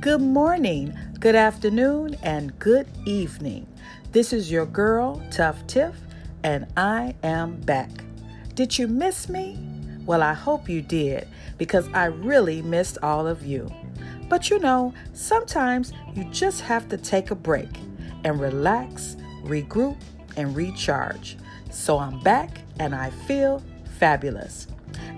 Good morning, good afternoon, and good evening. This is your girl, Tuff Tiff, and I am back. Did you miss me? Well, I hope you did because I really missed all of you. But you know, sometimes you just have to take a break and relax, regroup, and recharge. So I'm back and I feel fabulous.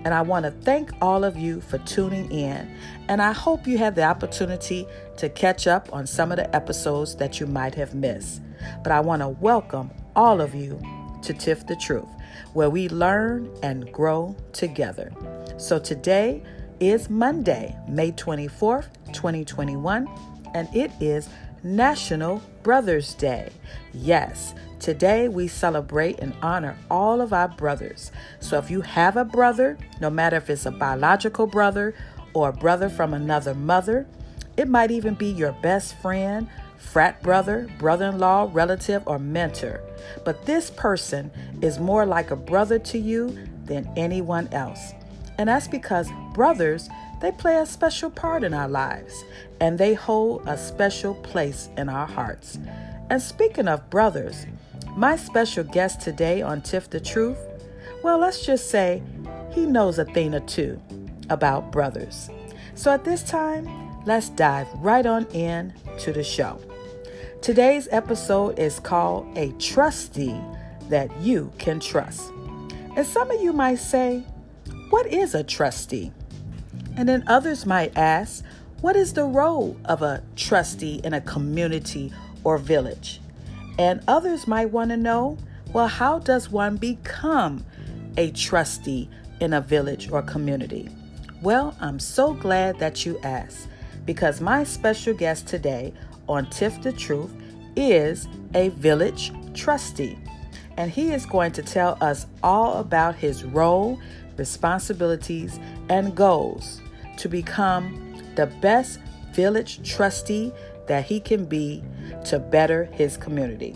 And I want to thank all of you for tuning in. And I hope you have the opportunity to catch up on some of the episodes that you might have missed. But I want to welcome all of you to Tiff the Truth, where we learn and grow together. So today is Monday, May 24th, 2021, and it is National Brothers Day. Yes, today we celebrate and honor all of our brothers. So if you have a brother, no matter if it's a biological brother or a brother from another mother, it might even be your best friend, frat brother, brother in law, relative, or mentor. But this person is more like a brother to you than anyone else. And that's because brothers they play a special part in our lives and they hold a special place in our hearts. And speaking of brothers, my special guest today on Tiff the Truth, well, let's just say he knows a thing or two about brothers. So at this time, let's dive right on in to the show. Today's episode is called A Trustee That You Can Trust. And some of you might say, What is a trustee? And then others might ask, what is the role of a trustee in a community or village? And others might want to know, well, how does one become a trustee in a village or community? Well, I'm so glad that you asked because my special guest today on Tiff the Truth is a village trustee. And he is going to tell us all about his role, responsibilities, and goals to become the best village trustee that he can be to better his community.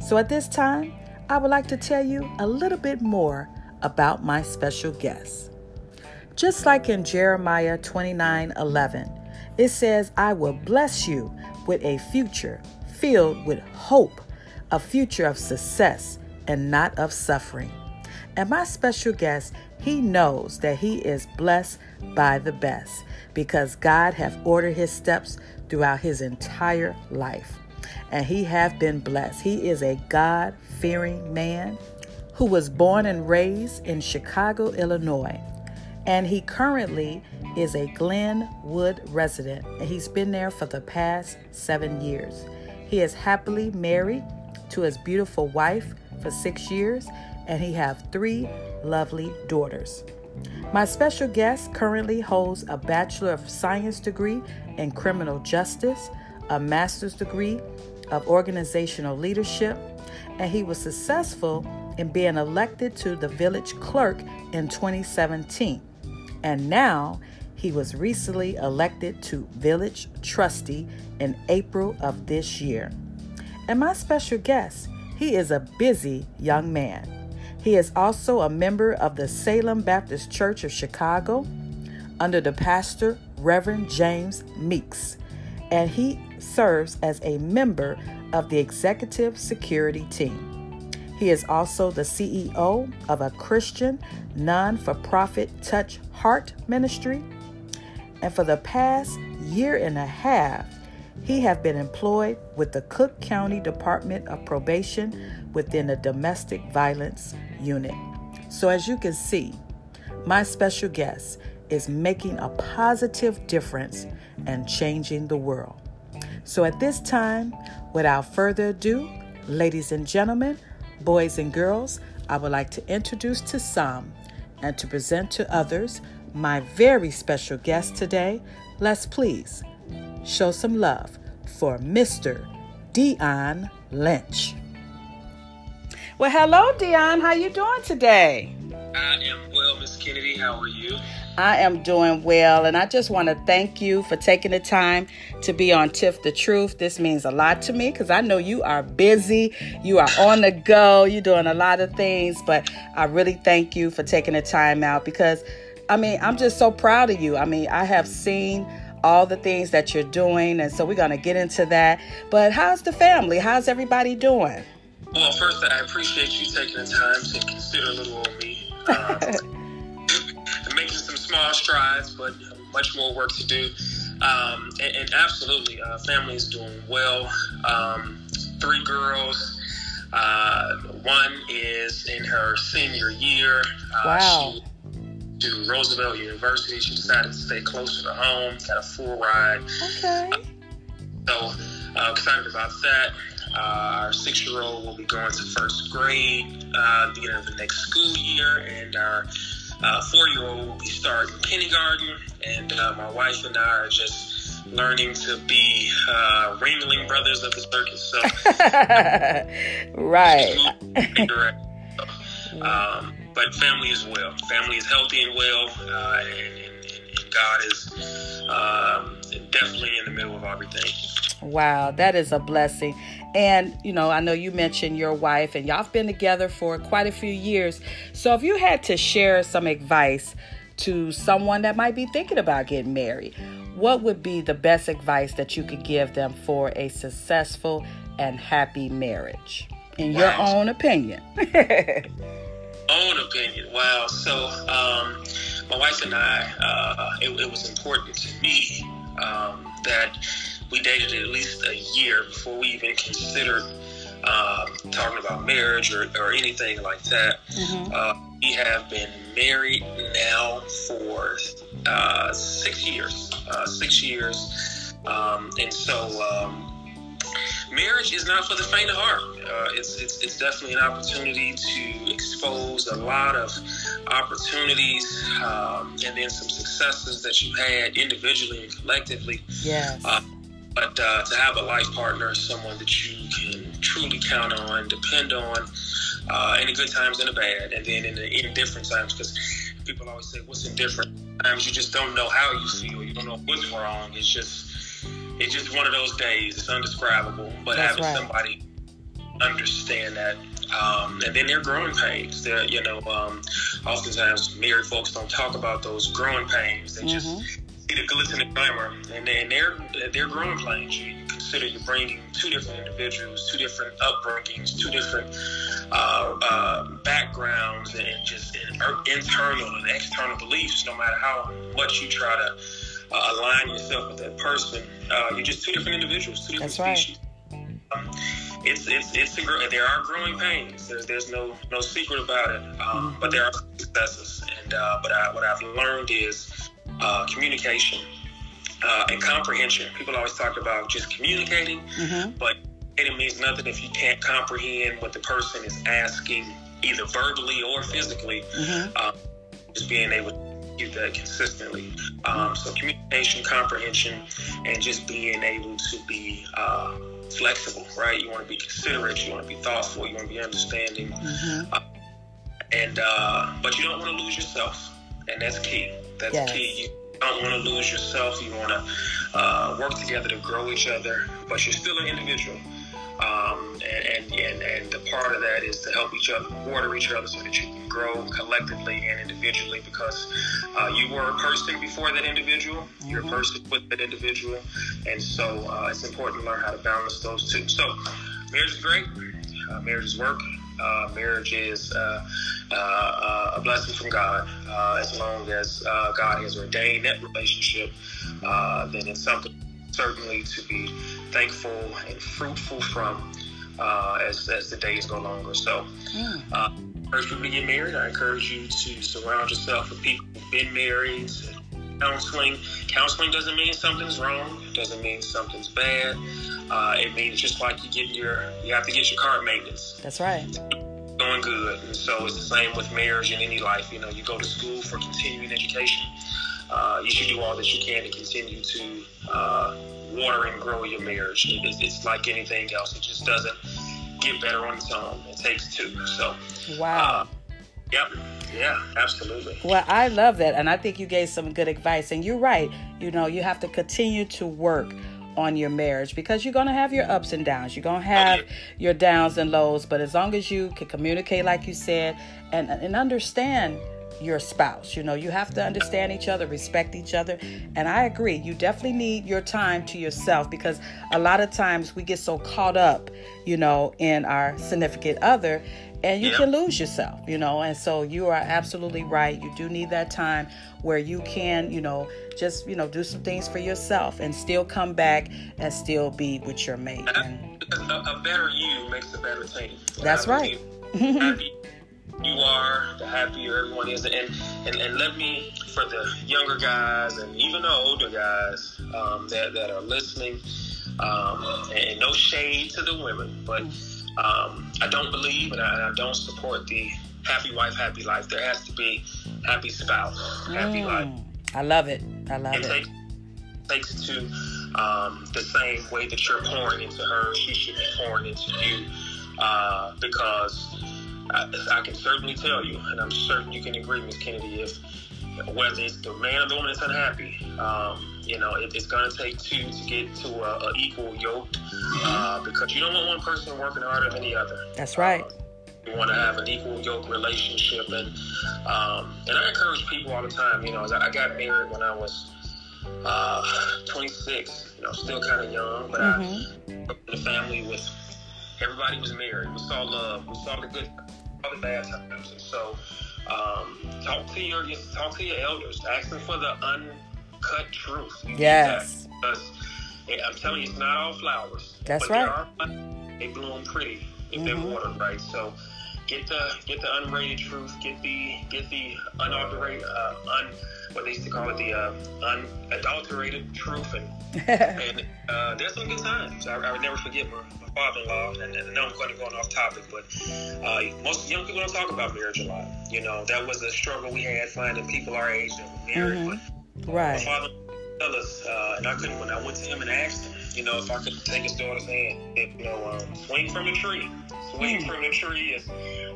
So at this time, I would like to tell you a little bit more about my special guest. Just like in Jeremiah 29 11, it says, I will bless you with a future filled with hope, a future of success and not of suffering. And my special guest, he knows that he is blessed by the best because God have ordered his steps throughout his entire life. And he have been blessed. He is a God-fearing man who was born and raised in Chicago, Illinois. And he currently is a Glenwood resident, and he's been there for the past seven years. He is happily married to his beautiful wife for six years, and he have three lovely daughters. My special guest currently holds a Bachelor of Science degree in Criminal Justice, a Master's degree of Organizational Leadership, and he was successful in being elected to the village clerk in 2017. And now he was recently elected to village trustee in April of this year. And my special guest, he is a busy young man. He is also a member of the Salem Baptist Church of Chicago under the pastor Reverend James Meeks, and he serves as a member of the executive security team. He is also the CEO of a Christian non for profit Touch Heart ministry. And for the past year and a half, he have been employed with the Cook County Department of Probation within the Domestic Violence Unit. So, as you can see, my special guest is making a positive difference and changing the world. So, at this time, without further ado, ladies and gentlemen, boys and girls, I would like to introduce to some and to present to others my very special guest today. Let's please show some love for Mr. Dion Lynch. Well, hello, Dion. How you doing today? I am well, Miss Kennedy. How are you? I am doing well, and I just want to thank you for taking the time to be on Tiff the Truth. This means a lot to me because I know you are busy, you are on the go, you're doing a lot of things, but I really thank you for taking the time out because I mean, I'm just so proud of you. I mean, I have seen all the things that you're doing. And so we're going to get into that. But how's the family? How's everybody doing? Well, first, I appreciate you taking the time to consider a little of me. Um, making some small strides, but much more work to do. Um, and, and, absolutely, uh, family is doing well. Um, three girls. Uh, one is in her senior year. Uh, wow. She, to Roosevelt University. She decided to stay closer to home. Got a full ride. Okay. Uh, so uh, excited about that. Uh, our six-year-old will be going to first grade uh, beginning of the next school year, and our uh, four-year-old will be starting kindergarten. And uh, my wife and I are just learning to be uh, ringling brothers of the circus. So, right. um, but family is well. Family is healthy and well, uh, and, and, and, God is um, definitely in the middle of everything. Wow, that is a blessing. And, you know, I know you mentioned your wife, and y'all have been together for quite a few years. So, if you had to share some advice to someone that might be thinking about getting married, what would be the best advice that you could give them for a successful and happy marriage, in wow. your own opinion? own opinion. Wow. So, um, my wife and I, uh, it, it, was important to me um, that we dated at least a year before we even considered um, talking about marriage or, or anything like that. Mm-hmm. Uh, we have been married now for uh, six years. Uh, six years. Um, and so, um, marriage is not for the faint of heart. Uh, it's, it's, it's definitely an opportunity to expose a lot of opportunities um, and then some successes that you had individually and collectively. Yes. But uh, to have a life partner, someone that you can truly count on, depend on, uh, in the good times and the bad, and then in the indifferent times, because people always say, "What's indifferent?" Times you just don't know how you feel, you don't know what's wrong. It's just it's just one of those days. It's undescribable. But That's having right. somebody understand that, um, and then their growing pains. They're, you know, um, oftentimes married folks don't talk about those growing pains. They mm-hmm. just see the glitz and the glamour, and, and they're they're growing pains. You, you consider you're bringing two different individuals, two different upbringings, two different uh, uh, backgrounds, and just internal and external beliefs. No matter how much you try to uh, align yourself with that person. Uh, you're just two different individuals, two different That's species. Right. Um, it's it's it's a, there are growing pains. There's there's no no secret about it. Um, mm-hmm. But there are successes, and uh, but I, what I've learned is uh, communication uh, and comprehension. People always talk about just communicating, mm-hmm. but it means nothing if you can't comprehend what the person is asking, either verbally or physically. Mm-hmm. Uh, just being able to do that consistently. Um, so communication, comprehension, and just being able to be uh, flexible, right? You want to be considerate, you want to be thoughtful, you want to be understanding, mm-hmm. uh, and uh, but you don't want to lose yourself, and that's key. That's yes. key. You don't want to lose yourself. You want to uh, work together to grow each other, but you're still an individual. Um, and, and, and the part of that is to help each other, water each other so that you can grow collectively and individually because uh, you were a person before that individual, you're a mm-hmm. person with that individual, and so uh, it's important to learn how to balance those two. So, marriage is great, uh, marriage is work. Uh, marriage is uh, uh, a blessing from God. as long as God has ordained that relationship, then it's something certainly to be thankful and fruitful from uh, as, as the days go longer. So, uh, encourage people to get married. I encourage you to surround yourself with people who've been married. Counseling. Counseling doesn't mean something's wrong. It doesn't mean something's bad. Uh, it means just like you get your, you have to get your car maintenance. That's right. Going good, and so it's the same with marriage and any life. You know, you go to school for continuing education uh, you should do all that you can to continue to uh, water and grow your marriage. It, it's like anything else; it just doesn't get better on its own. It takes two. So, wow. Yep. Yeah, absolutely. Well, I love that. And I think you gave some good advice. And you're right. You know, you have to continue to work on your marriage because you're going to have your ups and downs. You're going to have oh, okay. your downs and lows. But as long as you can communicate, like you said, and, and understand your spouse. You know, you have to understand each other, respect each other. And I agree, you definitely need your time to yourself because a lot of times we get so caught up, you know, in our significant other and you can lose yourself, you know. And so you are absolutely right. You do need that time where you can, you know, just, you know, do some things for yourself and still come back and still be with your mate. And, a, a better you makes a better team. That's right. happy you are, the happier everyone is. And, and, and let me, for the younger guys and even the older guys um, that, that are listening, um, and no shade to the women, but um, I don't believe and I, I, don't support the happy wife, happy life. There has to be happy spouse, happy mm, life. I love it. I love it. it. Takes, takes to um, the same way that you're pouring into her, she should be pouring into you uh, because I, I, can certainly tell you, and I'm certain you can agree, Miss Kennedy, if whether it's the man or the woman that's unhappy, um, you know, it, it's going to take two to get to a, a equal yoke uh, because you don't want one person working harder than the other. That's right. Uh, you want to have an equal yoke relationship, and um, and I encourage people all the time. You know, I got married when I was uh, 26. You know, still kind of young, but mm-hmm. I grew up in a family with everybody was married. We saw love. We saw the good, all the bad times, and so um, talk to your talk to your elders. Ask them for the uncut truth. yes. Because I'm telling you, it's not all flowers. That's right. They, are, they bloom pretty if mm-hmm. they're watered right. So get the get the unrated truth. Get the get the unadulterated uh, un what they used to call it the uh, unadulterated truth and and uh, there's some good times. I, I would never forget my, my father-in-law, and, and I know I'm going to go off topic, but uh, most young people don't talk about marriage a lot. You know, that was a struggle we had finding people our age that were married. Mm-hmm. But right. My father tell us, uh, and I couldn't when I went to him and asked him, you know, if I could take his daughter's hand, and, you know, um, swing from a tree, swing mm. from the tree as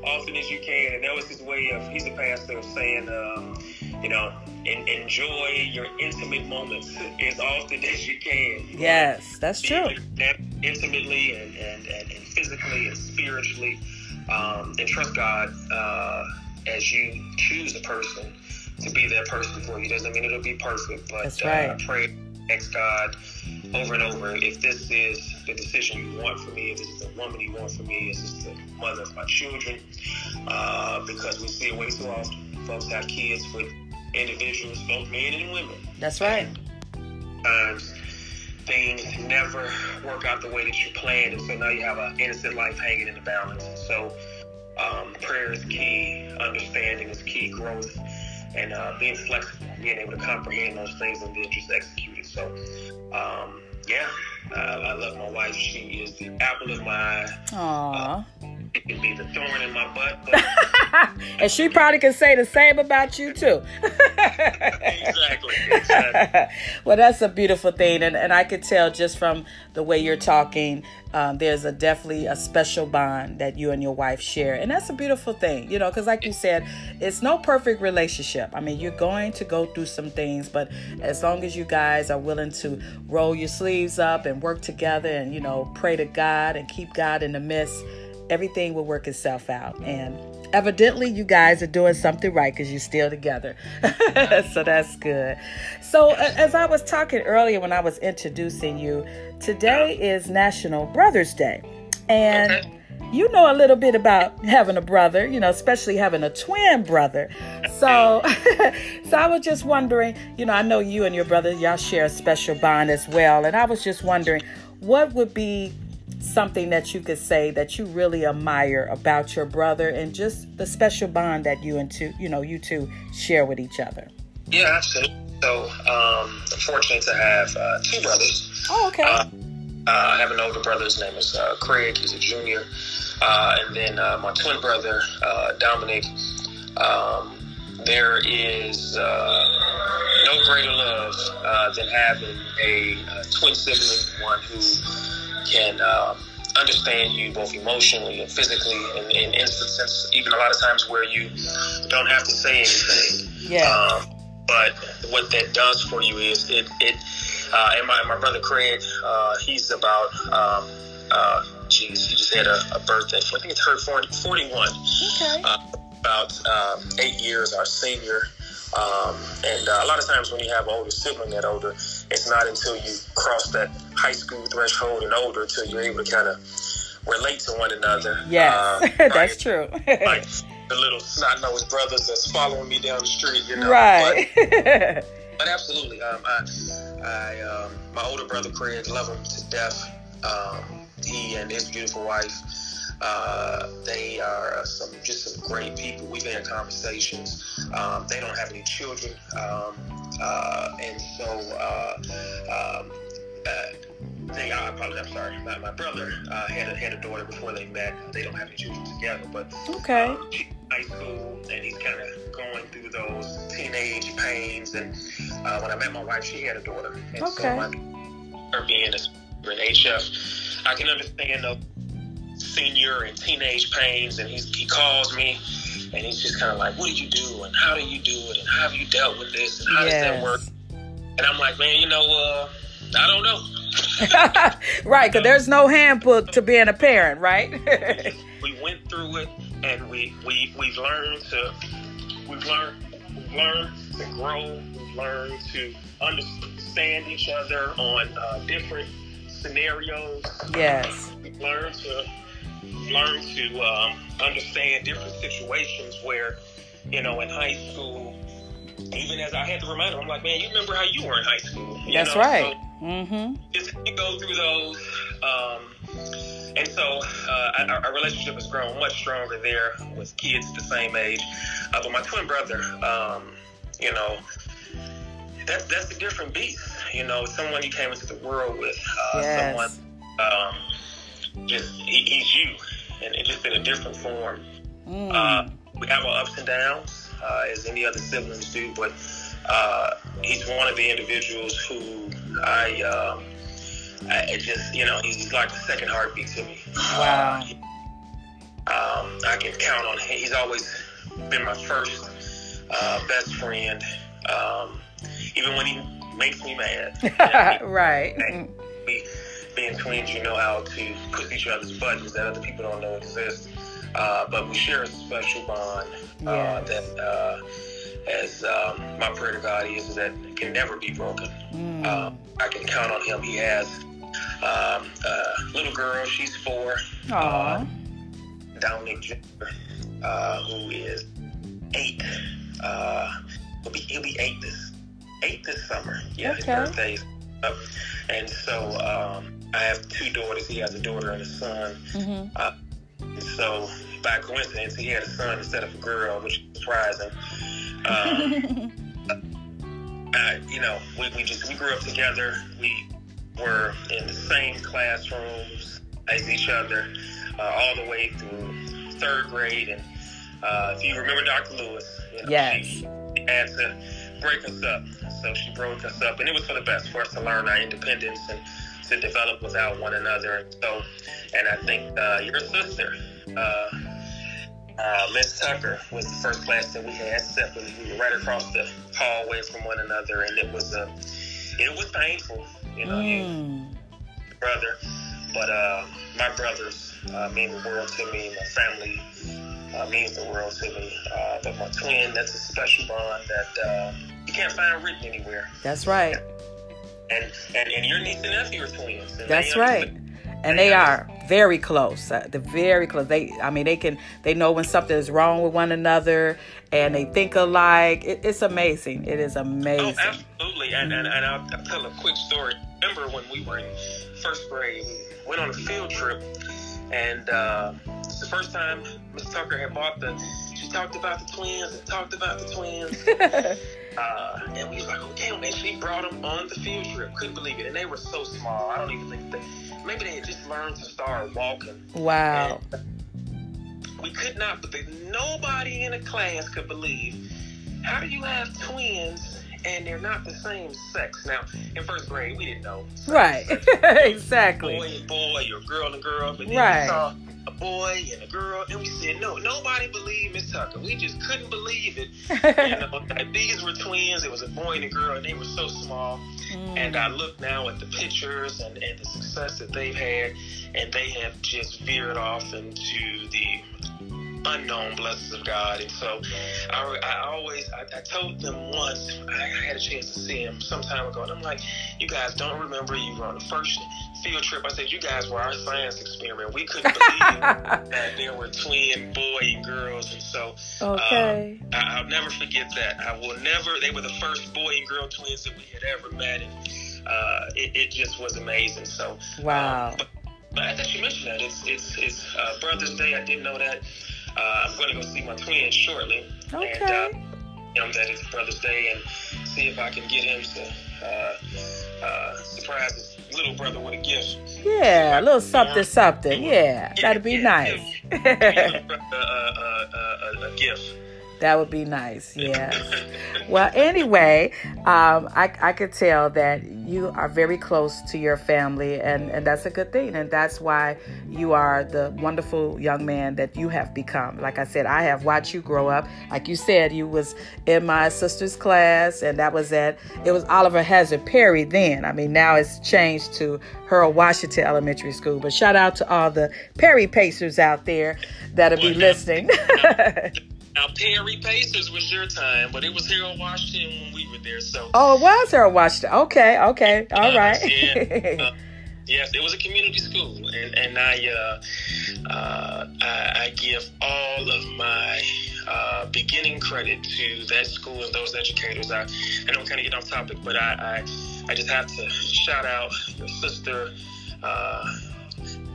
often as you can, and that was his way of. He's a pastor of saying. Um, you know, and enjoy your intimate moments as often as you can. Yes, that's true. Intimately and, and, and, and, physically and spiritually, um, and trust God uh, as you choose a person to be that person for you. Doesn't mean it'll be perfect, but that's right. uh, pray, ask God over and over if this is the decision you want for me, if this is the woman you want for me, if this is the mother of my children, uh, because we see it way too often. Folks have kids with individuals, both men and women. That's right. Times things never work out the way that you planned, and so now you have an innocent life hanging in the balance. So um, prayer is key, understanding is key, growth, and uh, being flexible, being able to comprehend those things and then just execute it. So, um, yeah, uh, I love my wife. She is the apple of my eye. Aww. Uh, it can be the thorn in my butt. But... and she probably can say the same about you too. exactly. exactly. well, that's a beautiful thing, and and I could tell just from the way you're talking, um, there's a definitely a special bond that you and your wife share, and that's a beautiful thing, you know, because like you said, it's no perfect relationship. I mean, you're going to go through some things, but as long as you guys are willing to roll your sleeves up and work together, and you know, pray to God and keep God in the midst everything will work itself out. And evidently, you guys are doing something right because you're still together. so that's good. So, as I was talking earlier when I was introducing you, today is National Brothers Day. And okay. You know a little bit about having a brother, you know, especially having a twin brother. So, so I was just wondering, you know, I know you and your brother, y'all share a special bond as well. And I was just wondering, what would be something that you could say that you really admire about your brother and just the special bond that you and two, you know, you two share with each other? Yeah, absolutely. So um, I'm fortunate to have uh, two brothers. Oh, okay. Uh, uh, I have an older brother. His name is uh, Craig. He's a junior. Uh, and then uh, my twin brother, Dominic. Um, there is no greater love than having a, a twin sibling, one who can um, understand you both emotionally and physically in, in instances, even a lot of times where you don't have to say anything. Yeah. Um, but what that does for you is it, it uh, and my, my brother Craig, uh, he's about, um, uh, geez, he just had a, a birthday. I think it's her 40, 41. Okay. Uh, about uh, eight years, our senior. Um, and uh, a lot of times when you have an older sibling that older, it's not until you cross that high school threshold and older until you're able to kind of relate to one another. Yes, uh, that's true. like the little snot nosed brothers that's following me down the street, you know. Right. But, but absolutely, um, I, I um, my older brother Craig, love him to death. Um, he and his beautiful wife. Uh, they are some just some great people. We've had conversations. Um, they don't have any children, um, uh, and so uh, um, uh, they are probably. I'm sorry. My, my brother uh, had a, had a daughter before they met. They don't have any children together, but okay. High school, and he's kind of going through those teenage pains. And uh, when I met my wife, she had a daughter, and okay. so my, her being a, an HF, I can understand the senior and teenage pains. And he's, he calls me, and he's just kind of like, "What do you do? And how do you do it? And how have you dealt with this? And how yes. does that work?" And I'm like, "Man, you know, uh, I don't know." right, because there's no handbook to being a parent, right? we went through it, and we we we've learned to we've learned we've learned to grow. We've learned to understand each other on uh, different scenarios. Yes, we've learned to learn to um, understand different situations where, you know, in high school, even as I had to remind them, I'm like, man, you remember how you were in high school? You That's know? right. So mm-hmm. Just go through those. Um, and so uh, our, our, relationship has grown much stronger there with kids the same age. Uh, but my twin brother, um, you know, that's that's a different beast. You know, someone you came into the world with, uh, yes. someone um, just he, he's you, and it just in a different form. Mm. Uh, we have our ups and downs, uh, as any other siblings do, but uh, he's one of the individuals who I, um, I just, you know, he's like the second heartbeat to me. Wow. Um, I can count on him. He's always been my first uh, best friend, um, even when he makes me mad. right. We, being twins, you know how to push each other's buttons that other people don't know exist. Uh, but we share a special bond uh, yes. that, uh, as um, my prayer to God is, that can never be broken. Mm. Um, I can count on Him. He has um, a little girl. She's four. Aww. Uh, Dominic Jr., uh, who is eight. Uh, he'll be he'll be eight this eight this summer. Yeah, okay. his birthday's up. And so um, I have two daughters. He has a daughter and a son. Mm-hmm. Uh, so by coincidence, he had a son instead of a girl, which is surprising. Um, uh, you know, we, we just we grew up together. We were in the same classrooms as each other uh, all the way through third grade. And uh, if you remember Dr. Lewis, you know, yes. she had to break us up. So she broke us up, and it was for the best for us to learn our independence and to develop without one another. And so, and I think uh, your sister, uh, uh, Miss Tucker, was the first class that we had separately. We were right across the hallway from one another, and it was a, uh, it was painful, you know, mm. you, brother. But uh, my brothers uh, mean the world to me. My family uh, means the world to me. Uh, but my twin, that's a special bond that uh, you can't find written anywhere. That's right. And and, and your niece and nephew are twins. That's right. And they are very close. Uh, they're very close. They, I mean, they can, they know when something is wrong with one another, and they think alike. It, it's amazing. It is amazing. Oh, absolutely. And and, and I'll, I'll tell a quick story. Remember when we were in first grade? We went on a field trip, and uh, it's the first time Miss Tucker had bought the. She talked about the twins and talked about the twins. uh, and we was like, okay, and she brought them on the field trip. Couldn't believe it. And they were so small. I don't even think they, maybe they had just learned to start walking. Wow. And we could not, but there's nobody in the class could believe. How do you have twins and they're not the same sex. Now, in first grade, we didn't know. Right. exactly. Boy and boy, or girl and girl. But then right. we saw a boy and a girl, and we said, no, nobody believed Miss Tucker. We just couldn't believe it. you know, these were twins. It was a boy and a girl, and they were so small. Mm. And I look now at the pictures and, and the success that they've had, and they have just veered off into the unknown blessings of God. And so I, I always, I, I, told them once, I had a chance to see him some time ago, and I'm like, you guys don't remember you were on the first field trip. I said, you guys were our science experiment. We couldn't believe that there were twin boy and girls. And so okay. Um, I, will never forget that. I will never, they were the first boy and girl twins that we had ever met. And uh, it, it, just was amazing. So, wow. Um, but, but that you mentioned that, it's, it's, it's uh, Brother's Day. I didn't know that. Uh, I'm going to go see my twin shortly. Okay. And, uh, him that it's Brother's Day and see if I can get him to uh, uh, surprise his little brother with a gift. Yeah, a little something, something. Yeah, yeah that'd be yeah, nice. a, a, a, a gift. That would be nice. Yes. well, anyway, um, I, I could tell that you are very close to your family, and, and that's a good thing. And that's why you are the wonderful young man that you have become. Like I said, I have watched you grow up. Like you said, you was in my sister's class, and that was at it was Oliver Hazard Perry then. I mean, now it's changed to Harold Washington Elementary School. But shout out to all the Perry Pacers out there that'll be listening. Now Perry Pacers was your time, but it was Harold Washington when we were there. So oh, it was Harold Washington. Okay, okay, all uh, right. yeah, uh, yes, it was a community school, and and I uh, uh, I, I, give all of my uh, beginning credit to that school and those educators. I I don't kind of get off topic, but I, I I just have to shout out your sister. Uh,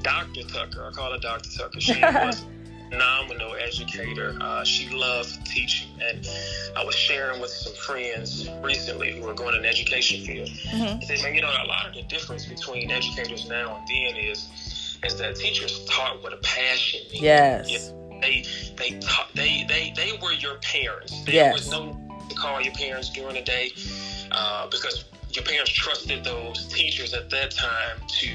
Dr. Tucker, I call her Dr. Tucker. She was phenomenal educator. Uh, she loved teaching, and I was sharing with some friends recently who were going in the education field. Mm-hmm. I said, man, you know, a lot of the difference between educators now and then is is that teachers taught with a passion. Yes. they they taught, they they they were your parents. There yes. was no to call your parents during the day uh, because your parents trusted those teachers at that time to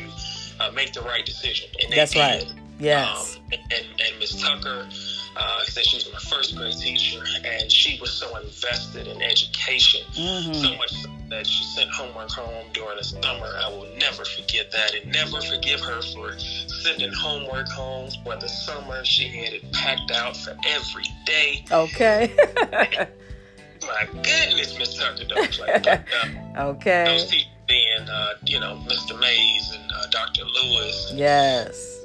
uh, make the right decision, and they That's did. right. Yes. Um, and and Miss Tucker uh, said she was my first grade teacher, and she was so invested in education, mm-hmm. so much so that she sent homework home during the summer. I will never forget that, and never forgive her for sending homework home for the summer. She had it packed out for every day. Okay. my goodness, Miss Tucker, don't play. But, uh, okay. Those teachers being, uh, you know, Mr. Mays and uh, Dr. Lewis. Yes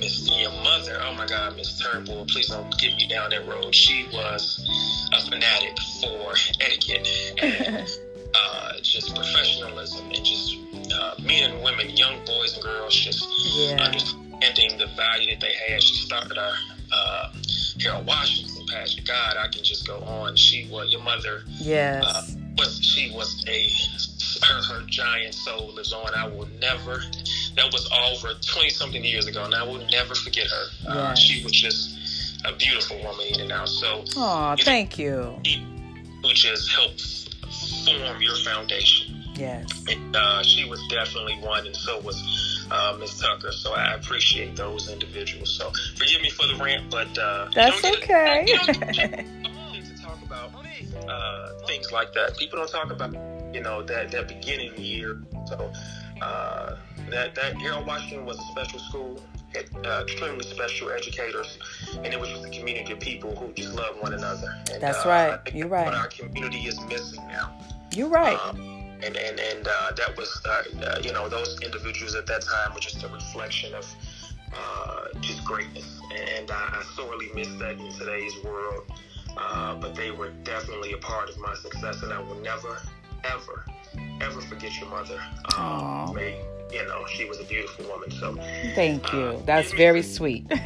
Miss your mother. Oh my God, Miss Turnbull, please don't get me down that road. She was a fanatic for etiquette and uh, just professionalism and just uh, men and women, young boys and girls, just yeah. understanding the value that they had. She started our uh, Harold Washington Passion. God, I can just go on. She was your mother. Yes. Uh, was she was a her her giant soul lives on. I will never that was over 20 something years ago, and I will never forget her. Yes. Uh, she was just a beautiful woman in and out. So, oh, thank you. Who just helped form your foundation. Yes. And uh, she was definitely one, and so was uh, Miss Tucker. So I appreciate those individuals. So forgive me for the rant, but uh, that's okay. you don't to talk about uh, things like that. People don't talk about you know that that beginning year. So uh, that that Harold Washington was a special school, had uh, extremely special educators, and it was just a community of people who just love one another. And, that's uh, right. You're right. What our community is missing now. You're right. Um, and and and uh, that was uh, uh, you know those individuals at that time were just a reflection of uh, just greatness, and I, I sorely miss that in today's world. Uh, but they were definitely a part of my success, and I will never, ever, ever forget your mother. Um, may, you know, she was a beautiful woman. So thank you. Uh, That's very sweet.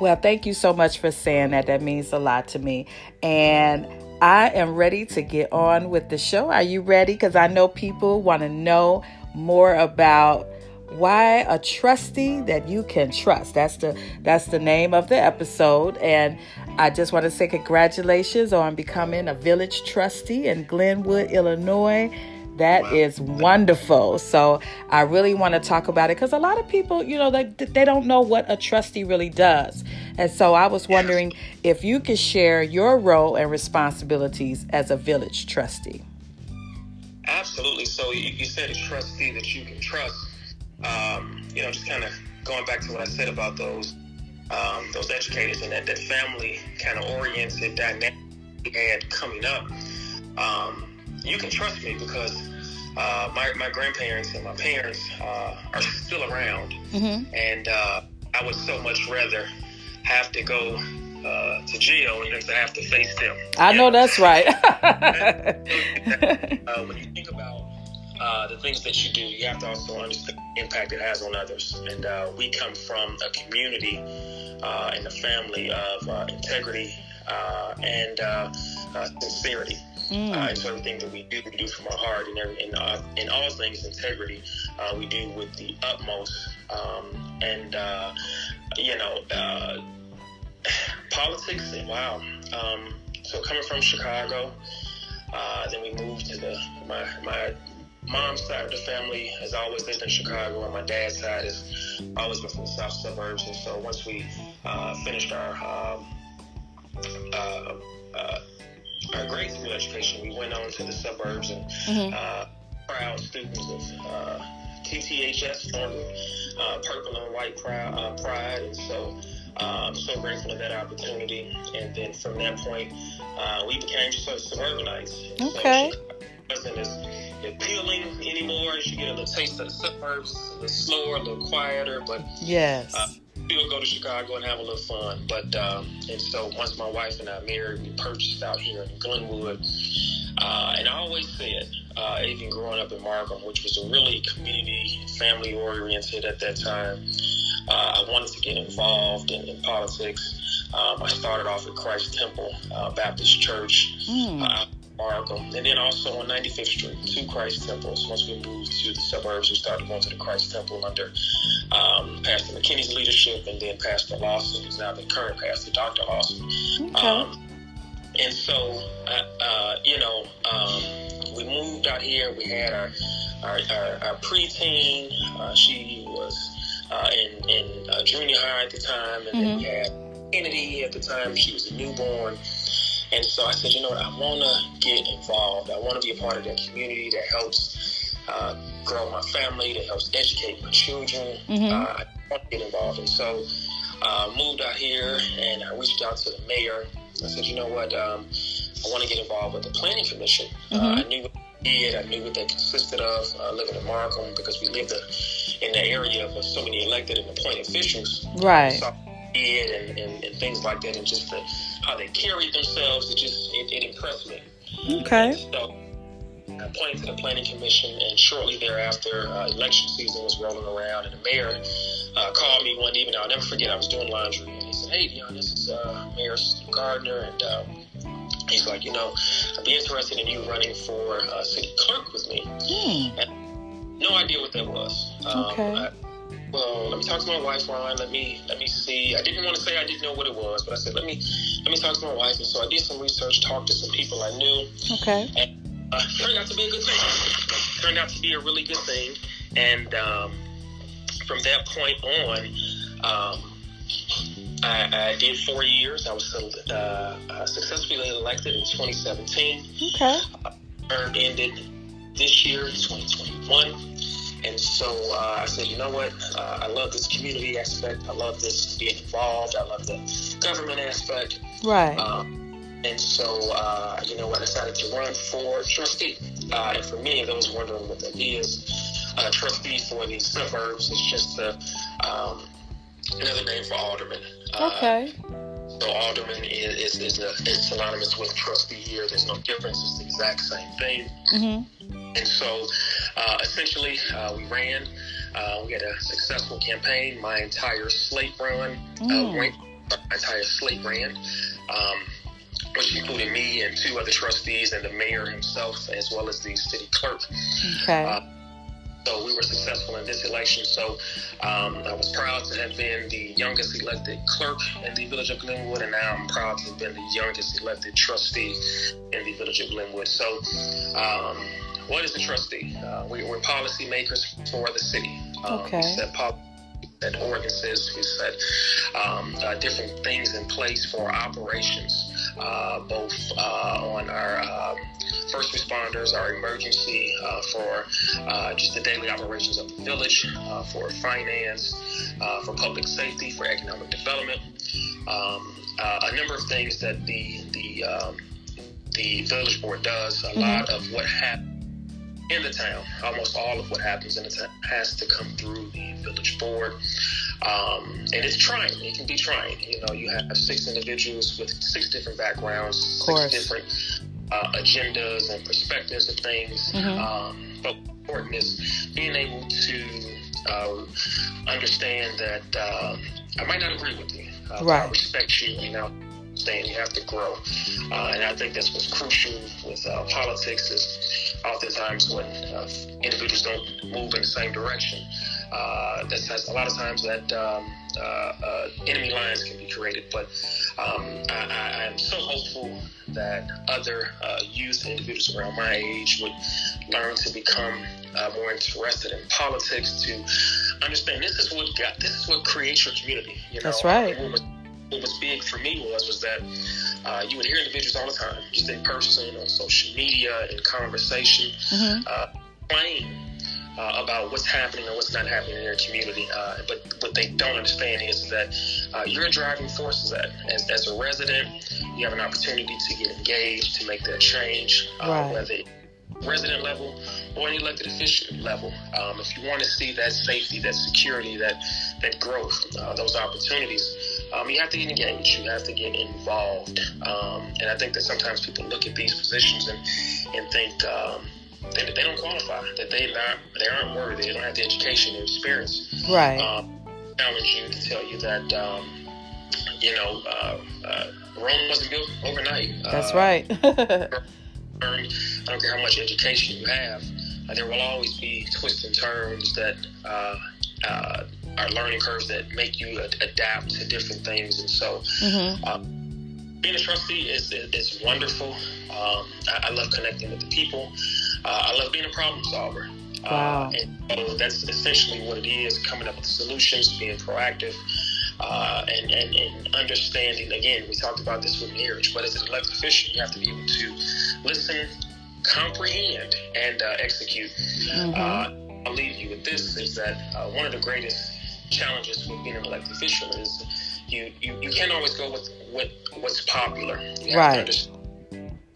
well, thank you so much for saying that. That means a lot to me. And I am ready to get on with the show. Are you ready? Because I know people want to know more about why a trustee that you can trust that's the that's the name of the episode and i just want to say congratulations on becoming a village trustee in glenwood illinois that wow. is wonderful. So I really want to talk about it because a lot of people, you know, they they don't know what a trustee really does. And so I was wondering if you could share your role and responsibilities as a village trustee. Absolutely. So you, you said a trustee that you can trust. Um, you know, just kind of going back to what I said about those um, those educators and that, that family kind of oriented dynamic we had coming up, um, you can trust me because uh, my, my grandparents and my parents uh, are still around. Mm-hmm. And uh, I would so much rather have to go uh, to jail than to have to face them. I know, know that's right. Uh, when you think about uh, the things that you do, you have to also understand the impact it has on others. And uh, we come from a community uh, and a family of uh, integrity uh, and uh, sincerity. Mm. and so everything that we do, we do from our heart, and in, in all things integrity, we do with the utmost. Um, and you know, politics. Wow. Um, so coming from Chicago, then we moved to the my my mom's side of the family has always lived in Chicago, and my dad's side has always been from the south suburbs. And so once we uh, finished our um, uh, uh, our grade school education, we went on to the suburbs and mm-hmm. Uh, proud students of uh, TTHS, Thornton, uh, Purple and White Pride, Pride. and so. I'm so grateful for that opportunity, and then from that point, we became suburbanites. Okay. So wasn't as appealing anymore as you get a little taste of the suburbs, a little slower, a little quieter, but yes. Uh, still go to Chicago and have a little fun. But um, and so once my wife and I married, we purchased out here in Glenwood. Uh, and I always said, uh, even growing up in Markham, which was a really community, family oriented at that time, uh, I wanted to get involved in, in politics. Um, I started off at Christ Temple uh, Baptist Church. Mm. Markham, and then also on 95th Street, two Christ temples. Once we moved to the suburbs, we started going to the Christ Temple under um, Pastor McKinney's leadership, and then Pastor Lawson, who's now the current pastor, Dr. Lawson. Okay. Um, and so, uh, uh, you know, um, we moved out here. We had our our, our, our preteen. Uh, she was uh, in, in uh, junior high at the time, and mm-hmm. then we had Kennedy at the time. She was a newborn. And so I said, you know what, I want to get involved. I want to be a part of that community that helps uh, grow my family, that helps educate my children. Mm-hmm. Uh, I want to get involved. And so uh, moved out here and I reached out to the mayor. I said, you know what, um, I want to get involved with the planning commission. Uh, mm-hmm. I knew what did. I knew what they consisted of. Uh, living in Markham because we lived in the area of so many elected and appointed officials. Right. So did and, and, and, things like that, and just the, how they carried themselves, it just it, it impressed me. Okay. so I appointed to the planning commission, and shortly thereafter, uh, election season was rolling around, and the mayor uh, called me one evening. I'll never forget. I was doing laundry, and he said, "Hey, Dion, this is uh, Mayor Gardner," and um, he's like, "You know, I'd be interested in you running for uh, city clerk with me." Hmm. no idea what that was. Um, okay. I, well, let me talk to my wife, Ron. Let me let me see. I didn't want to say I didn't know what it was, but I said let me let me talk to my wife. And so I did some research, talked to some people I knew. Okay. And uh, turned out to be a good thing. Turned out to be a really good thing. And um, from that point on, um, I, I, did four years. I was uh, uh, successfully elected in 2017. Okay. term ended this year, 2021. And so uh, I said, you know what? Uh, I love this community aspect. I love this being involved. I love the government aspect. Right. Um, and so, uh, you know, I decided to run for trustee. Uh, and for me, those wondering what that is, uh, trustee for the suburbs is just a, um, another name for alderman. Uh, okay. So alderman is, is, is, a, is synonymous with trustee here. There's no difference. It's the exact same thing. Mm-hmm. And so uh, essentially, uh, we ran. Uh, we had a successful campaign. My entire slate run, uh, mm. ran, my entire slate ran, um, which included me and two other trustees and the mayor himself, as well as the city clerk. Okay. Uh, so we were successful in this election. So um, I was proud to have been the youngest elected clerk in the village of Glenwood, and now I'm proud to have been the youngest elected trustee in the village of Glenwood. So um, what is a trustee? Uh, we, are policymakers for the city. Um, okay. We set policy, set ordinances, we set um, uh, different things in place for operations, uh, both uh, on our um, first responders, our emergency, uh, for uh, just the daily operations of the village, uh, for finance, uh, for public safety, for economic development. Um, a number of things that the the um, the village board does. A mm-hmm. lot of what happens in the town, almost all of what happens in the town, has to come through the village board. Um, and it's trying. It can be trying. You know, you have six individuals with six different backgrounds, six different uh, agendas and perspectives of things. Mm-hmm. Um, but important is being able to uh, understand that uh, I might not agree with you. Uh, right. I respect you. You know, understand you have to grow. Uh, and I think that's what's crucial with uh, politics is oftentimes when individuals don't move in the same direction. Uh, that says a lot of times that um, uh, uh, enemy lines can be created. But um, I, am so hopeful that other uh, youth and individuals around my age would learn to become uh, more interested in politics, to understand this is what got this is what creates your community. You know, that's right. What was, big for me was was that uh, you would hear individuals all the time, just in person, on social media, in conversation, mm-hmm. uh, uh, about what's happening or what's not happening in their community. Uh, but what they don't understand is that uh, you're a driving force of that. As, as, a resident, you have an opportunity to get engaged, to make that change, uh, right. whether resident level or an elected official level. Um, if you want to see that safety, that security, that that growth, uh, those opportunities, um, you have to get engaged. You have to get involved. Um, and I think that sometimes people look at these positions and and think. Um, they, they don't qualify, that they not they aren't worthy, they don't have the education or experience. Right. Um, challenge you to tell you that um, you know uh, uh, Rome wasn't built overnight. That's uh, right. I don't care how much education you have. Uh, there will always be twists and turns that uh, uh, are learning curves that make you ad- adapt to different things, and so. Mm-hmm being a trustee is, is, is wonderful. Um, I, I, love connecting with the people. Uh, I love being a problem solver. Uh, wow. Uh, and so that's essentially what it is coming up with solutions, being proactive, uh, and, and, and understanding. Again, we talked about this with marriage, but as an elected official, you have to be able to listen, comprehend, and uh, execute. Mm-hmm. Uh, I'll leave you with this is that one of the greatest challenges with being an elected official is you, you, you can't always go with what what's popular. Right.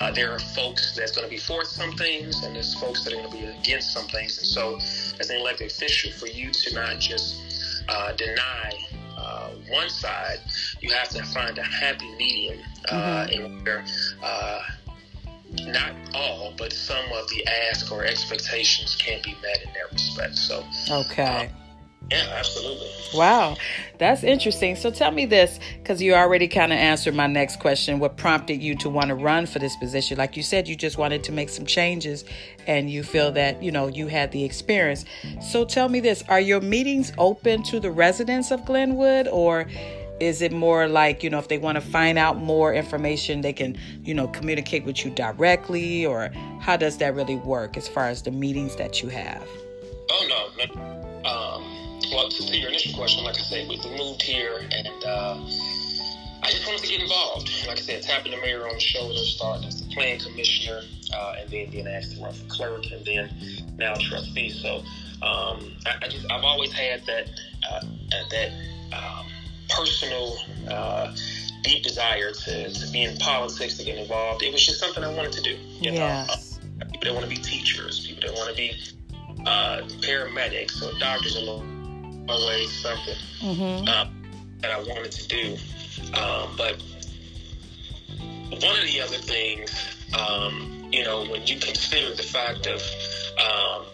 Uh, there are folks that's going to be for some things, and there's folks that are going to be against some things. And so, as an elected official, for you to not just uh, deny uh, one side, you have to find a happy medium uh, mm-hmm. in where uh, not all, but some of the ask or expectations can be met in that respect. So, okay. Uh, yeah, absolutely. Wow, that's interesting. So tell me this, because you already kind of answered my next question. What prompted you to want to run for this position? Like you said, you just wanted to make some changes, and you feel that you know you had the experience. So tell me this: Are your meetings open to the residents of Glenwood, or is it more like you know if they want to find out more information, they can you know communicate with you directly, or how does that really work as far as the meetings that you have? Oh no, no. Um well, to your initial question, like I said, we moved here and uh, I just wanted to get involved. Like I said, tapping the mayor on the shoulder, starting as the plan commissioner, uh, and then being asked to run for clerk, and then now trustee. So um, I, I, just I've always had that uh, that um, personal uh, deep desire to, to be in politics, to get involved. It was just something I wanted to do. You yes. know, uh, people that want to be teachers, people that want to be uh, paramedics or doctors and always something mm-hmm. um, that I wanted to do. Um, but one of the other things, um, you know, when you consider the fact of um,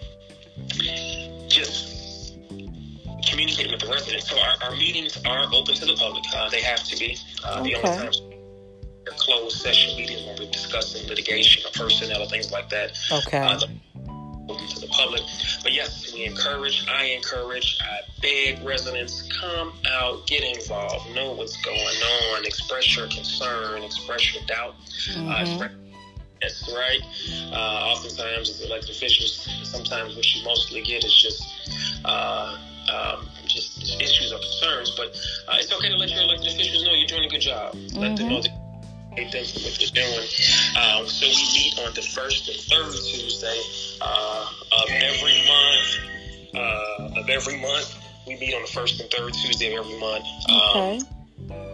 just communicating with the residents, so our, our, meetings are open to the public. Uh, they have to be. Uh, okay. The only times are closed session meetings when we're discussing litigation or personnel or things like that. Okay. Uh, the, open to the public. But yes, we encourage, I encourage, I beg residents come out, get involved, know what's going on, express your concern, express your doubt, uh, mm-hmm. uh, express that's right. Uh, oftentimes, as elected officials, sometimes what you mostly get is just uh, um, just issues or concerns. But uh, it's okay to let your elected officials know you're doing a good job. Mm-hmm. Let them mm-hmm. know that Thank them for what they're doing. Um, so we meet on the first and third Tuesday uh, of every month. Uh, of every month, we meet on the first and third Tuesday of every month. Um, Okay.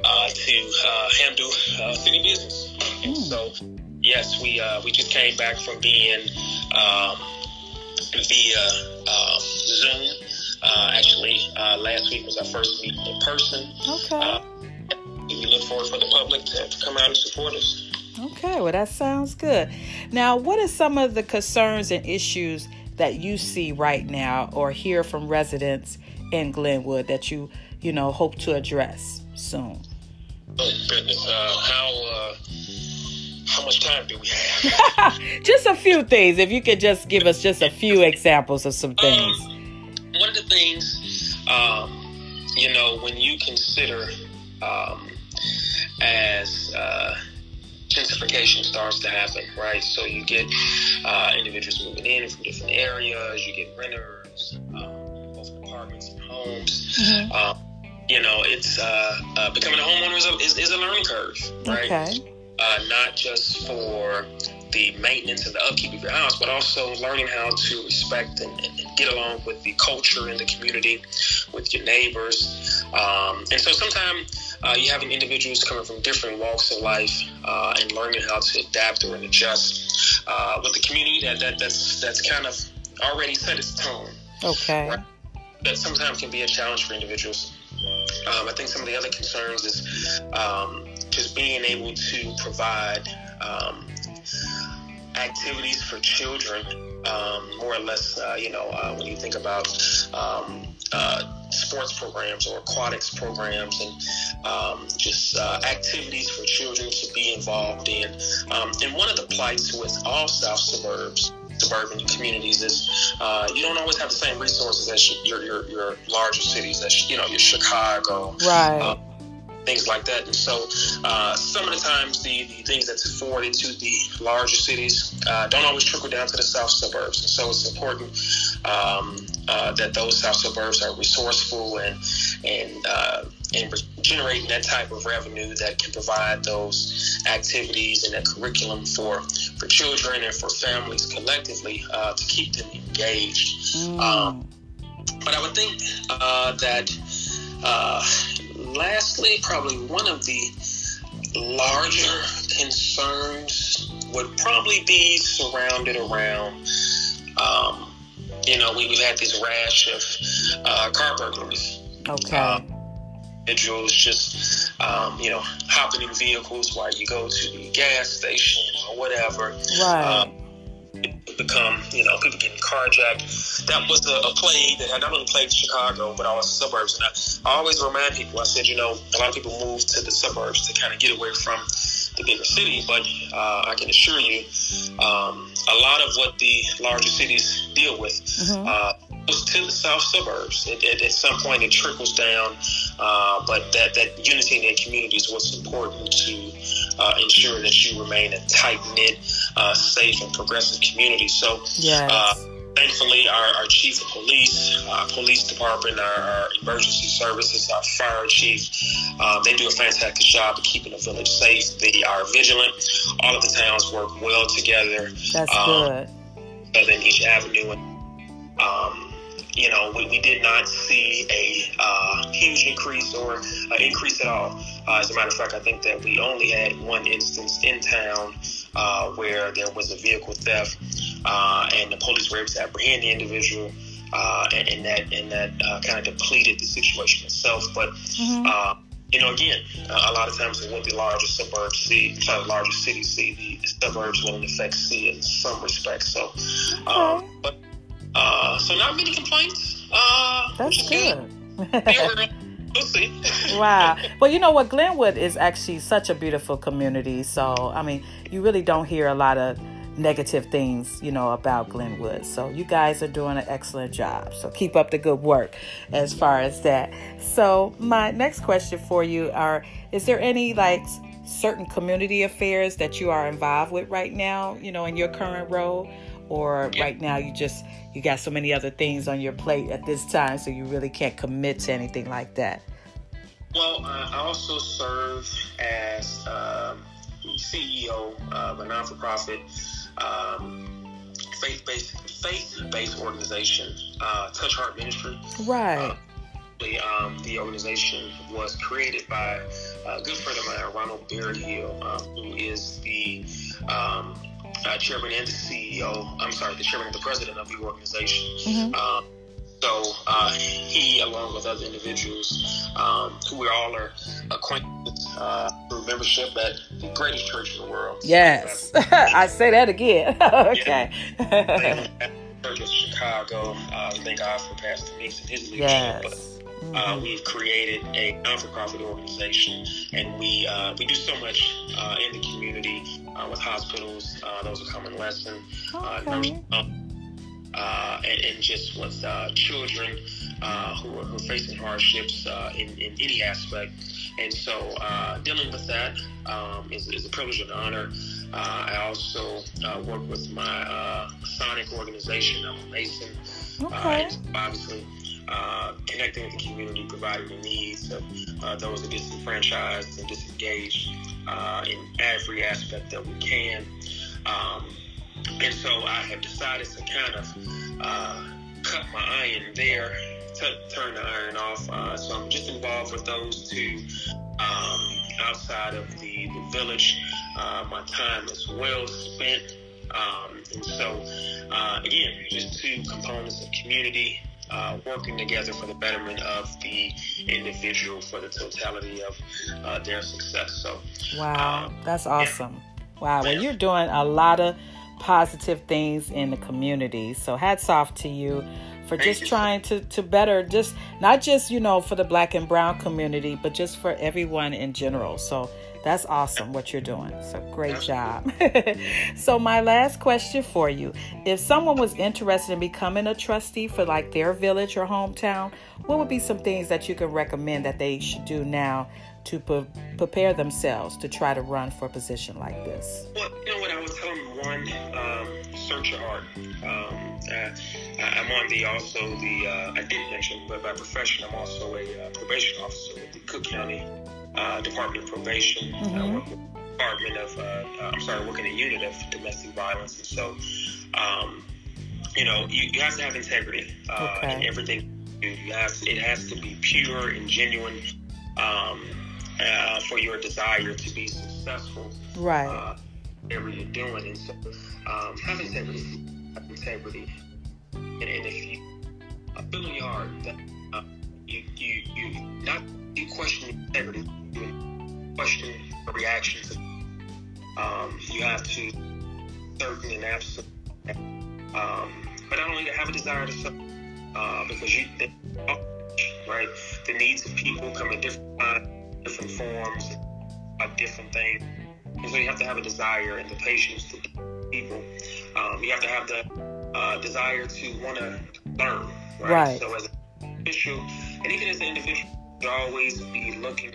uh, to uh, handle uh, city business. And Mm. so, yes, we uh, we just came back from being um, via um, Zoom. Uh, actually, uh, last week was our first meeting in person. Okay. We look forward for the public to, to come out and support us. Okay, well, that sounds good. Now, what are some of the concerns and issues that you see right now or hear from residents in Glenwood that you, you know, hope to address soon? Oh goodness, uh, how uh, how much time do we have? just a few things. If you could just give us just a few examples of some things. Um, one of the things, um, you know, when you consider um, as uh, gentrification starts to happen, right? So you get uh, individuals moving in from different areas, you get renters, um, both apartments and homes. Mhm. Um, you know, it's uh, uh, becoming a homeowner is a, is, is a learning curve, right? Okay. uh, not just for the maintenance and the upkeep of your house, but also learning how to respect and, and get along with the culture in the community, with your neighbors. Um, and so sometimes uh, you have individuals coming from different walks of life uh, and learning how to adapt or adjust uh, with the community that, that that's that's kind of already set its tone Okay. that sometimes can be a challenge for individuals. Um, I think some of the other concerns is um, just being able to provide um, activities for children, um, more or less. Uh, you know, uh, when you think about um, uh, sports programs or aquatics programs and um, just uh, activities for children to be involved in. Um, and one of the plights with all South suburbs suburban communities is uh, you don't always have the same resources as your your, your larger cities, as you know, your Chicago, Right. uh, things like that. And so, uh, some of the times, the, the things that's forwarded to the larger cities uh, don't always trickle down to the south suburbs. And so, it's important um, uh, that those south suburbs are resourceful and and uh, and generating that type of revenue that can provide those activities and that curriculum for for children and for families collectively uh, to keep them engaged. Mm. um, But I would think uh, that, uh, lastly, probably one of the larger concerns would probably be surrounded around, um, you know, we, we've had this rash of uh, car burglaries. okay. uh, Individuals just, um, you know, hopping in vehicles while you go to the gas station or whatever right. it become, you know, people getting carjacked. That was a, a plague that had not only plagued Chicago, but all the suburbs. And I, I always remind people, I said, you know, a lot of people move to the suburbs to kind of get away from the bigger city, but uh, I can assure you, um, a lot of what the larger cities deal with Mhm. uh, goes to the south suburbs. It, it, at some point, it trickles down, uh, but that, that unity in their community is what's important to uh, ensure that you remain a tight knit, uh, safe, and progressive community. So, yes. uh, thankfully, our, our chief of police, our police department, our, our emergency services, our fire chief, uh, they do a fantastic job of keeping the village safe. They are vigilant. All of the towns work well together That's um, good. than each avenue. And, um, you know, we, we did not see a uh, huge increase or uh, increase at all. Uh, as a matter of fact, I think that we only had one instance in town uh, where there was a vehicle theft, uh, and the police were able to apprehend the individual. Uh, and, and that and that uh, kind of depleted the situation itself. But Mhm. uh, you know, again, a lot of times what the larger suburbs see, sorry, larger cities see, the suburbs will in effect see it in some respects. So, um, but uh, so not many complaints. Uh, That's good. We're- we'll see. wow. Well, you know what? Glenwood is actually such a beautiful community. So, I mean, you really don't hear a lot of negative things, you know, about Glenwood. So, you guys are doing an excellent job. So, keep up the good work as far as that. So, my next question for you are is there any like certain community affairs that you are involved with right now, you know, in your current role? Or right now you just you got so many other things on your plate at this time, so you really can't commit to anything like that. Well, uh, I also serve as um, CEO of a non-for-profit um, faith-based faith-based organization, uh, Touch Heart Ministry. Right. Uh, the, um, the organization was created by a good friend of mine, Ronald Berryhill, uh, who is the um, uh, chairman and the CEO. I'm sorry, the chairman and the president of the organization. Mm-hmm. Um, so uh, he, along with other individuals um, who we all are acquainted uh, through membership at the greatest church in the world. Yes, I say that again. okay. Church of Chicago. Uh, thank God for Pastor Meeks and his leadership. Yes. But, uh, mm-hmm. we've created a non-for-profit organization, and we uh, we do so much uh, in the community uh, with hospitals, uh, those are convalescent, okay. nursing uh, and, and, just with uh, children uh, who, are, who, are, facing hardships uh, in, in, any aspect. And so uh, dealing with that um, is, is, a privilege and honor. Uh, I also work with my Masonic organization. I'm a Mason. Okay. obviously, connecting with the community, providing the needs of those that are disenfranchised and disengaged in every aspect that we can. Um, and so I have decided to kind of uh, cut my iron there, t- turn the iron off. Uh, so I'm just involved with those two um, outside of the, the village. Uh, my time is well spent. Um, and so, uh, again, just two components of community uh, working together for the betterment of the individual for the totality of uh, their success. So, wow, um, that's awesome. Yeah. Wow, well, you're doing a lot of positive things in the community. So hats off to you for just trying to, to better just not just, you know, for the black and brown community, but just for everyone in general. So that's awesome what you're doing. So great job. so my last question for you. If someone was interested in becoming a trustee for like their village or hometown, what would be some things that you could recommend that they should do now to pre- prepare themselves to try to run for a position like this? Well, you know what I would tell them. One, um, search your heart. Um, uh, I'm on the also the uh, I didn't mention, but by profession, I'm also a uh, probation officer with the Cook County uh, Department of Probation. Mm-hmm. Department of uh, uh, I'm sorry, working a unit of domestic violence, and so um, you know you, you, have to have integrity okay. in everything. You have it has to be pure and genuine. Um, uh, for your desire to be successful. Right. Uh, whatever you're doing. And so um, have integrity. Have integrity. And, and if you uh, feel in your heart that uh, you, you, you not you question integrity, question the reaction to um, you have to certain and absolute um, but not only to have a desire to serve uh, because you right the needs of people come in different times different forms, of different things. And so you have to have a desire and the patience to people. Um, you have to have the uh, desire to want to learn. Right? right? So as an official, and even as an individual, you always be looking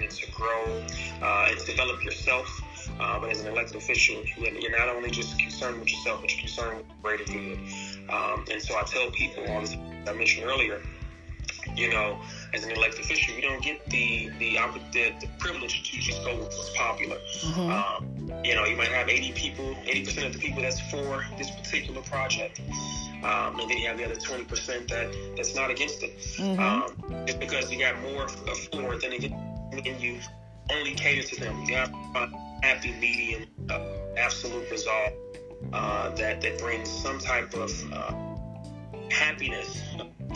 and to grow uh, and to develop yourself. Uh, but as an elected official, you're not only just concerned with yourself, but you're concerned with the greater good. Um, and so I tell people, all this I mentioned earlier, you know, as an elected official, you don't get the the the, the privilege to just go with what's popular. Mm-hmm. Um, you know, you might have 80 people, 80 percent of the people that's for this particular project, um, and then you have the other 20 percent that that's not against it. Mm-hmm. Um, just because you got more for than against, and you only cater to them. You have a happy medium, uh, absolute resolve uh, that that brings some type of uh, happiness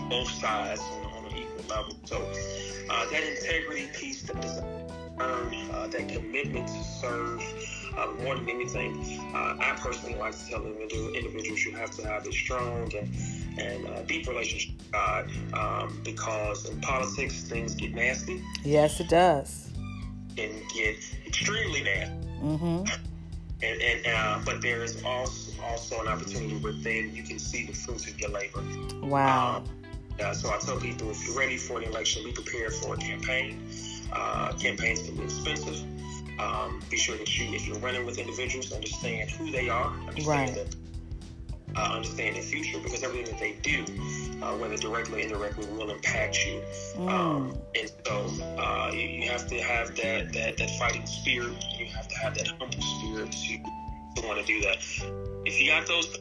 both sides on, on, an equal level. So uh, that integrity piece, that earn, uh, that commitment to serve, uh, more than anything, uh, I personally like to tell individuals you have to have a strong and, and uh, deep relationship with God um, because in politics things get nasty. Yes, it does. And get extremely nasty. Mm-hmm. And, and uh, but there is also also an opportunity within you can see the fruits of your labor. Wow. Um, uh, so I tell people if you're ready for an election, be prepared for a campaign. Uh, campaigns can be expensive. Um, be sure that you, if you're running with individuals, understand who they are, understand right. that uh, understand the future because everything that they do, uh, whether directly or indirectly, will impact you. Mm. Um, and so uh, you, you, have to have that, that, that fighting spirit. You have to have that humble spirit to, to want to do that. If you got those,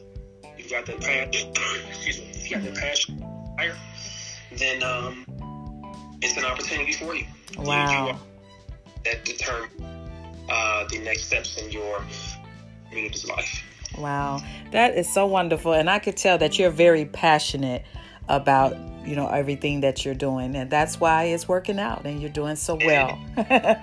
you've got that passion, excuse me, if you got that passion, fire, then um, it's an opportunity for you. Wow. You, that determine uh, the next steps in your community's life. Wow, that is so wonderful, and I could tell that you're very passionate about you know everything that you're doing, and that's why it's working out, and you're doing so well.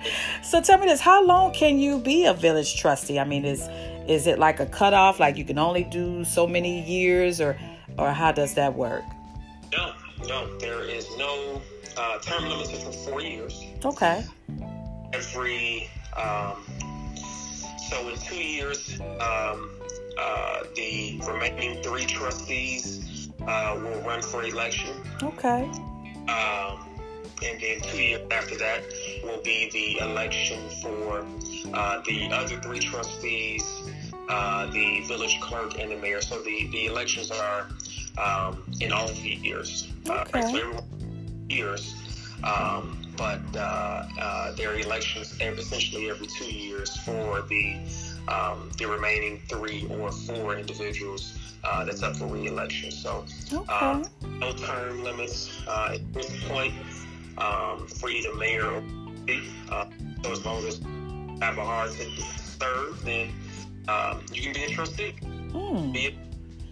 so tell me this: How long can you be a village trustee? I mean, is is it like a cutoff, like you can only do so many years, or or how does that work? No, no, there is no uh, term limit for four years. Okay. Every um, so in two years, um, uh, the remaining three trustees uh, will run for election. Okay. Um, and then two years after that will be the election for uh, the other three trustees, uh, the village clerk, and the mayor. So the, the elections are um, in all years. Uh, okay. so years. Um, but uh, uh, there are elections essentially every two years for the um, the remaining three or four individuals uh, that's up for re-election. So okay. um, no term limits uh, at this point um, for either mayor or uh, so as long as have a heart to serve, then um, you can be a trustee. Mm.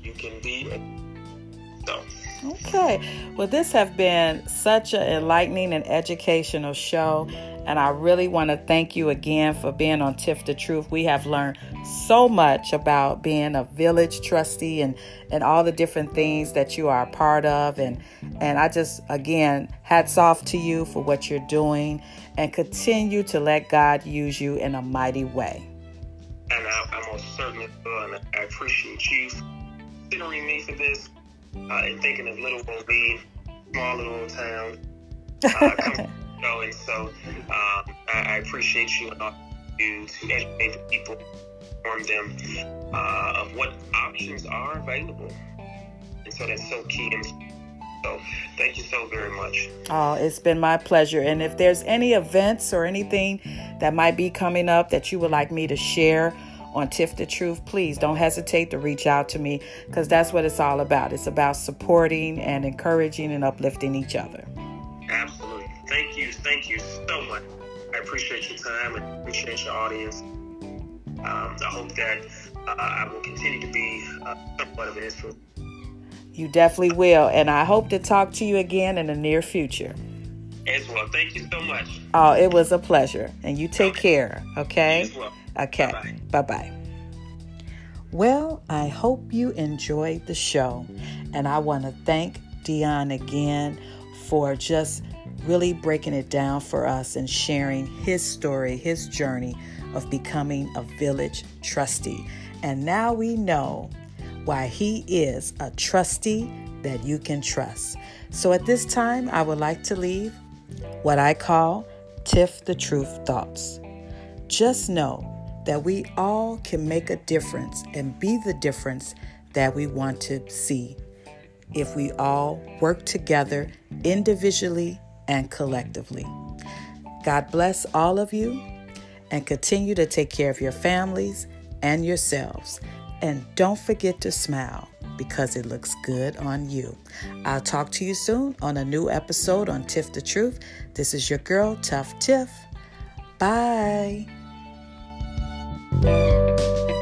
You can be a so. Okay. Well, this have been such an enlightening and educational show. And I really want to thank you again for being on Tiff the Truth. We have learned so much about being a village trustee and, and all the different things that you are a part of. And, and I just, again, hats off to you for what you're doing and continue to let God use you in a mighty way. And I, I most certainly will. And I appreciate you considering me for this uh, and thinking of little old me, small little town. Uh, and so um, I, I, appreciate you and all you to educate the people, inform them uh, of what options are available. And so that's so key. And so thank you so very much. Oh, it's been my pleasure. And if there's any events or anything that might be coming up that you would like me to share, on Tiff the Truth, please don't hesitate to reach out to me because that's what it's all about. It's about supporting and encouraging and uplifting each other. Absolutely. Thank you. Thank you so much. I appreciate your time and appreciate your audience. Um, I hope that uh, I will continue to be uh, somewhat of an. You definitely will. And I hope to talk to you again in the near future. As well. Thank you so much. Oh, it was a pleasure. And you take okay. care, okay? Well. Okay. Bye bye. Well, I hope you enjoyed the show. And I want to thank Dion again for just really breaking it down for us and sharing his story, his journey of becoming a village trustee. And now we know why he is a trustee that you can trust. So at this time, I would like to leave what I call Tiff the Truth thoughts. Just know that we all can make a difference and be the difference that we want to see if we all work together individually and collectively. God bless all of you and continue to take care of your families and yourselves. And don't forget to smile because it looks good on you. I'll talk to you soon on a new episode on Tiff the Truth. This is your girl, Tuff Tiff. Bye. Música